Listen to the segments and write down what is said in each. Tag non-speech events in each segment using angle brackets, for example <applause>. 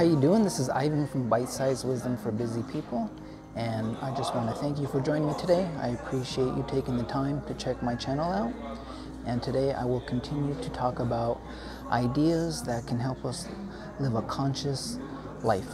How you doing? This is Ivan from Bite Size Wisdom for Busy People, and I just want to thank you for joining me today. I appreciate you taking the time to check my channel out. And today I will continue to talk about ideas that can help us live a conscious life.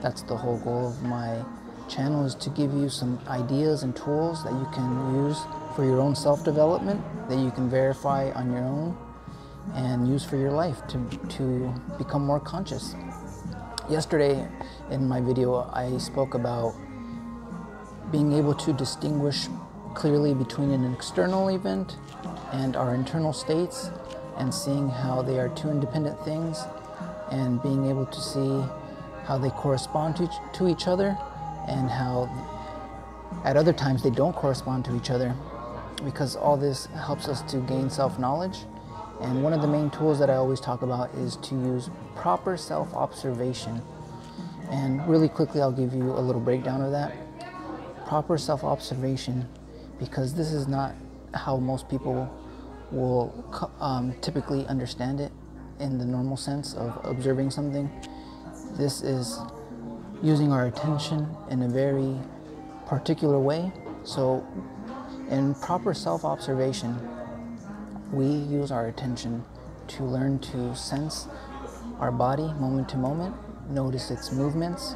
That's the whole goal of my channel is to give you some ideas and tools that you can use for your own self-development that you can verify on your own and use for your life to, to become more conscious. Yesterday in my video, I spoke about being able to distinguish clearly between an external event and our internal states and seeing how they are two independent things and being able to see how they correspond to each, to each other and how at other times they don't correspond to each other because all this helps us to gain self-knowledge and one of the main tools that I always talk about is to use proper self observation. And really quickly, I'll give you a little breakdown of that. Proper self observation, because this is not how most people will um, typically understand it in the normal sense of observing something. This is using our attention in a very particular way. So, in proper self observation, we use our attention to learn to sense our body moment to moment, notice its movements.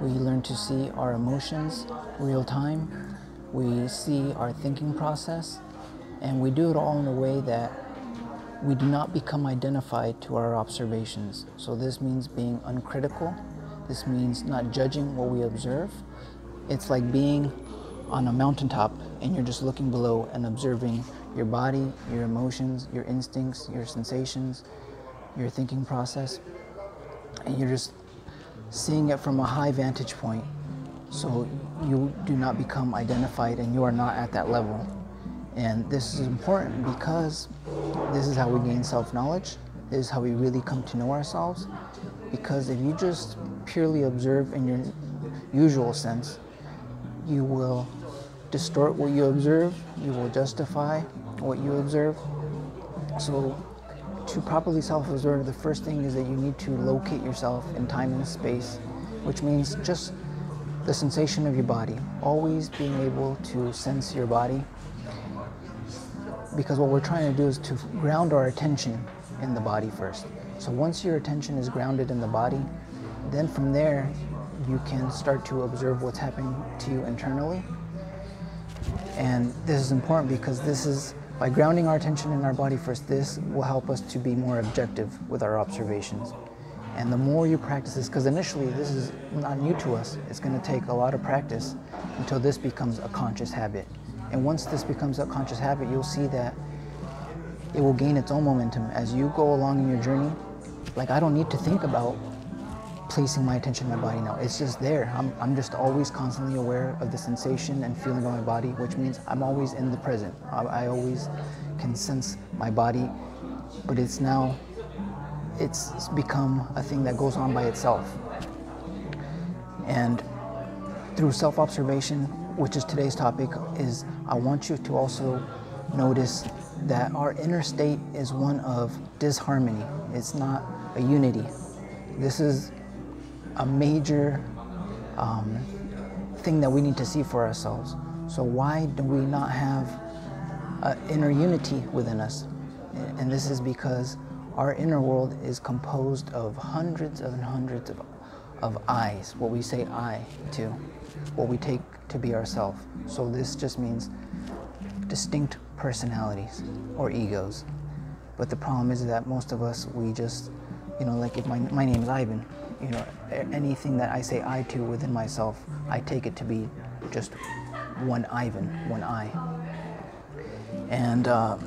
We learn to see our emotions real time. We see our thinking process. And we do it all in a way that we do not become identified to our observations. So this means being uncritical. This means not judging what we observe. It's like being on a mountaintop and you're just looking below and observing your body, your emotions, your instincts, your sensations, your thinking process. And you're just seeing it from a high vantage point. So you do not become identified and you are not at that level. And this is important because this is how we gain self knowledge. This is how we really come to know ourselves. Because if you just purely observe in your usual sense, you will distort what you observe, you will justify what you observe. So, to properly self observe, the first thing is that you need to locate yourself in time and space, which means just the sensation of your body, always being able to sense your body. Because what we're trying to do is to ground our attention in the body first. So, once your attention is grounded in the body, then from there you can start to observe what's happening to you internally and this is important because this is, by grounding our attention in our body first, this will help us to be more objective with our observations. And the more you practice this, because initially this is not new to us, it's going to take a lot of practice until this becomes a conscious habit. And once this becomes a conscious habit, you'll see that it will gain its own momentum as you go along in your journey. Like, I don't need to think about placing my attention in my body now. It's just there. I'm, I'm just always constantly aware of the sensation and feeling of my body, which means I'm always in the present. I, I always can sense my body, but it's now, it's become a thing that goes on by itself. And through self observation, which is today's topic, is I want you to also notice that our inner state is one of disharmony. It's not a unity. This is a major um, thing that we need to see for ourselves. So why do we not have inner unity within us? And this is because our inner world is composed of hundreds and hundreds of, of I's, what we say I to, what we take to be ourself. So this just means distinct personalities or egos. But the problem is that most of us, we just, you know, like if my, my name is Ivan, you know, anything that I say I to within myself, I take it to be just one Ivan, one I. And uh,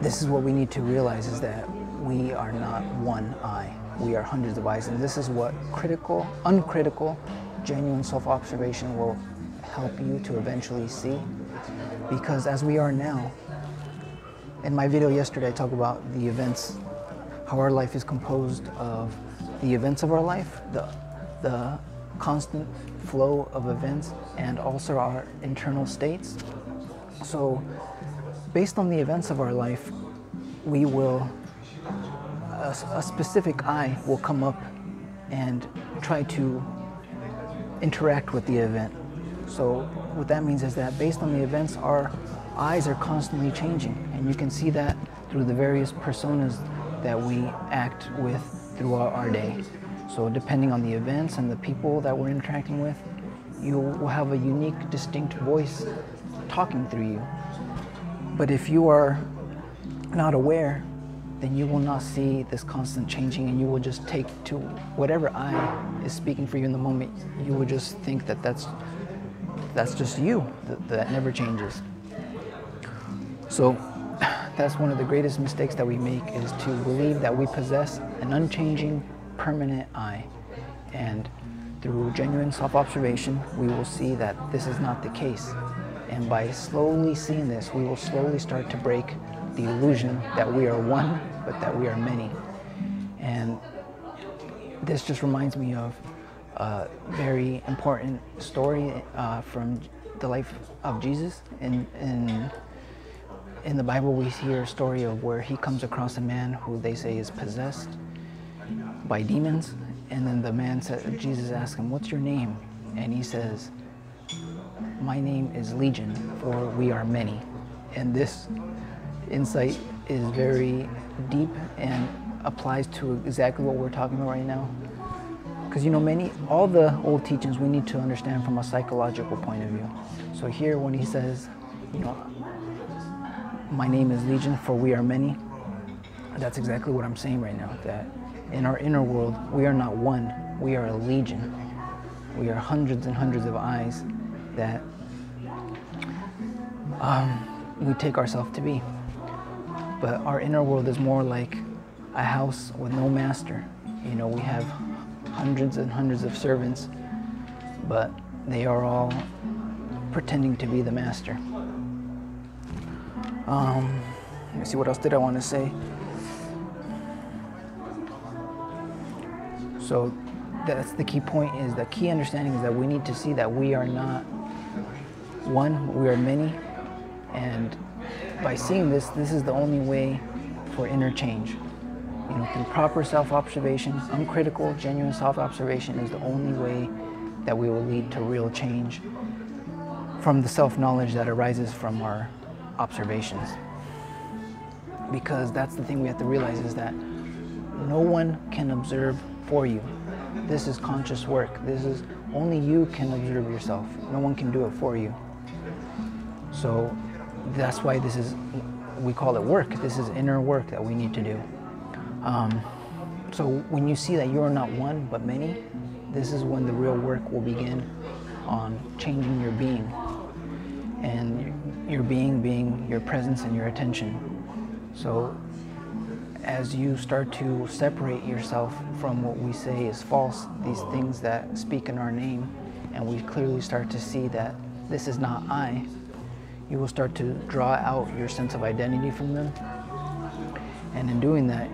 this is what we need to realize is that we are not one I. We are hundreds of I's. And this is what critical, uncritical, genuine self-observation will help you to eventually see. Because as we are now, in my video yesterday, I talk about the events how our life is composed of the events of our life, the, the constant flow of events, and also our internal states. So, based on the events of our life, we will a, a specific I will come up and try to interact with the event. So what that means is that based on the events, our I's are constantly changing, and you can see that through the various personas that we act with throughout our day. So depending on the events and the people that we're interacting with, you will have a unique, distinct voice talking through you. But if you are not aware, then you will not see this constant changing and you will just take to whatever I is speaking for you in the moment. You will just think that that's, that's just you, that, that never changes. So that's one of the greatest mistakes that we make is to believe that we possess an unchanging, permanent I. And through genuine self-observation, we will see that this is not the case. And by slowly seeing this, we will slowly start to break the illusion that we are one, but that we are many. And this just reminds me of a very important story uh, from the life of Jesus. In, in, in the Bible, we hear a story of where he comes across a man who they say is possessed by demons. And then the man said, Jesus asks him, What's your name? And he says, My name is Legion, for we are many. And this insight is very deep and applies to exactly what we're talking about right now. Because you know, many all the old teachings we need to understand from a psychological point of view. So here, when he says, you know, my name is Legion, for we are many, that's exactly what I'm saying right now. That in our inner world, we are not one, we are a legion. We are hundreds and hundreds of I's that um, we take ourselves to be. But our inner world is more like a house with no master. You know, we have hundreds and hundreds of servants, but they are all pretending to be the master. Um, let me see, what else did I want to say? So that's the key point is the key understanding is that we need to see that we are not one, we are many. And by seeing this, this is the only way for interchange. You know, through proper self-observation, uncritical, genuine self-observation is the only way that we will lead to real change from the self-knowledge that arises from our observations. Because that's the thing we have to realize is that no one can observe for you. This is conscious work. This is only you can observe yourself. No one can do it for you. So that's why this is, we call it work. This is inner work that we need to do. Um, so when you see that you're not one but many, this is when the real work will begin on changing your being. And your being being your presence and your attention. So as you start to separate yourself from what we say is false, these things that speak in our name, and we clearly start to see that this is not I, you will start to draw out your sense of identity from them. And in doing that,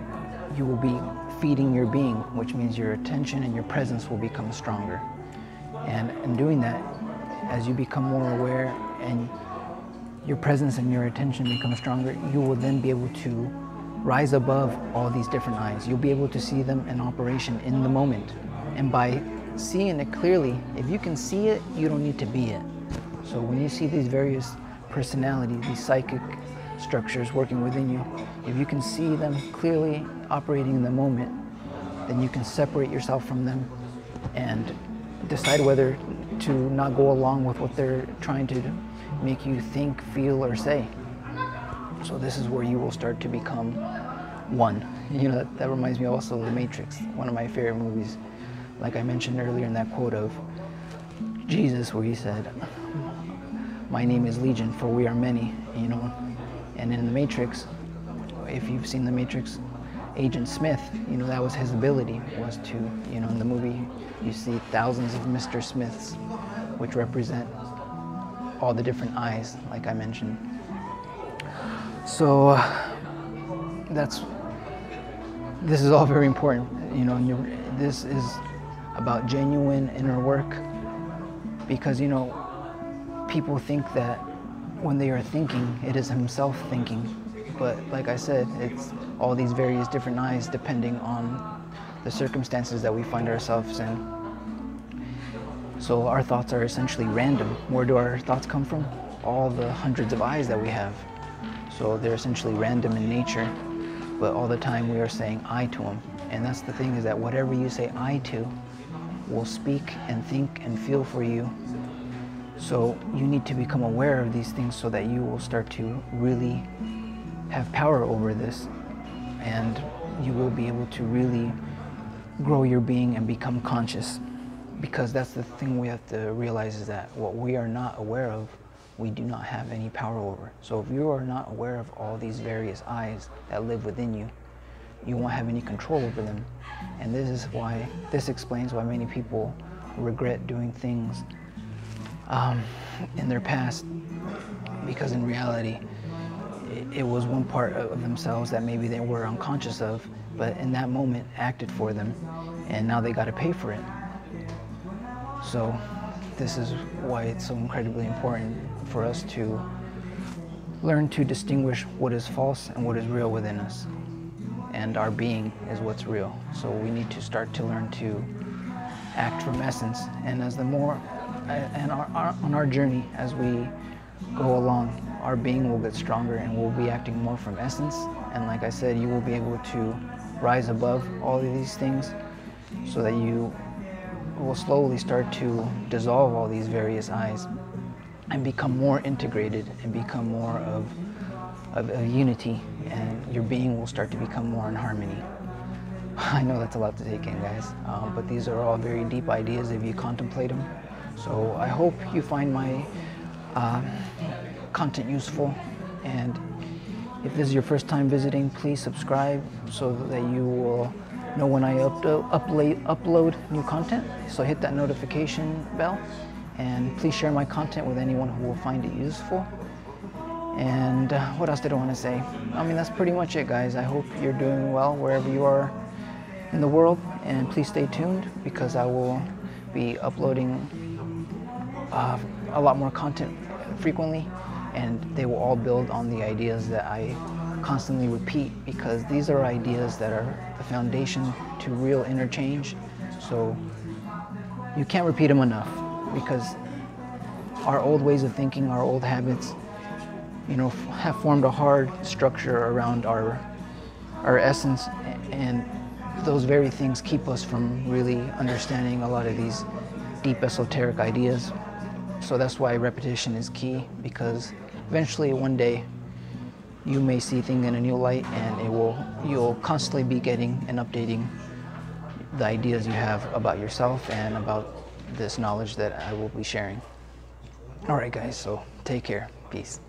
you will be feeding your being, which means your attention and your presence will become stronger. And in doing that, as you become more aware and your presence and your attention become stronger, you will then be able to rise above all these different I's. You'll be able to see them in operation in the moment. And by seeing it clearly, if you can see it, you don't need to be it. So when you see these various personalities, these psychic structures working within you, if you can see them clearly operating in the moment, then you can separate yourself from them and decide whether to not go along with what they're trying to make you think, feel, or say. So this is where you will start to become one. <laughs> You know, that, that reminds me also of The Matrix, one of my favorite movies. Like I mentioned earlier in that quote of Jesus, where he said, my name is Legion, for we are many, you know. And in The Matrix, if you've seen The Matrix, Agent Smith, you know, that was his ability, was to, you know, in the movie, you see thousands of Mr. Smiths, which represent all the different I's, like I mentioned. So uh, that's this is all very important. You know, this is about genuine inner work because you know people think that when they are thinking, it is himself thinking, But like I said, it's all these various different I's depending on the circumstances that we find ourselves in. So our thoughts are essentially random. Where do our thoughts come from? All the hundreds of I's that we have. So they're essentially random in nature, but all the time we are saying I to them. And that's the thing is that whatever you say I to will speak and think and feel for you. So you need to become aware of these things so that you will start to really have power over this and you will be able to really grow your being and become conscious because that's the thing we have to realize is that what we are not aware of we do not have any power over. So if you are not aware of all these various I's that live within you you won't have any control over them. And this is why this explains why many people regret doing things um, in their past because in reality it, was one part of themselves that maybe they were unconscious of but in that moment acted for them and now they got to pay for it so this is why it's so incredibly important for us to learn to distinguish what is false and what is real within us. And our being is what's real. So we need to start to learn to act from essence. And as the more, and our, our, on our journey as we go along, our being will get stronger and we'll be acting more from essence. And like I said, you will be able to rise above all of these things so that you will slowly start to dissolve all these various I's and become more integrated and become more of, of, a unity and your being will start to become more in harmony. <laughs> I know that's a lot to take in guys, um, but these are all very deep ideas if you contemplate them. So I hope you find my uh, content useful and if this is your first time visiting, please subscribe so that you will know when I upload, upload new content. So hit that notification bell and please share my content with anyone who will find it useful. And uh, what else did I want to say? I mean, that's pretty much it, guys. I hope you're doing well wherever you are in the world. And please stay tuned because I will be uploading uh, a lot more content frequently. And they will all build on the ideas that I constantly repeat because these are ideas that are the foundation to real interchange. So you can't repeat them enough because our old ways of thinking, our old habits, you know, have formed a hard structure around our our essence and those very things keep us from really understanding a lot of these deep esoteric ideas. So that's why repetition is key because eventually one day you may see things in a new light and it will you'll constantly be getting and updating the ideas you have about yourself and about this knowledge that I will be sharing. All right, guys, so take care. Peace.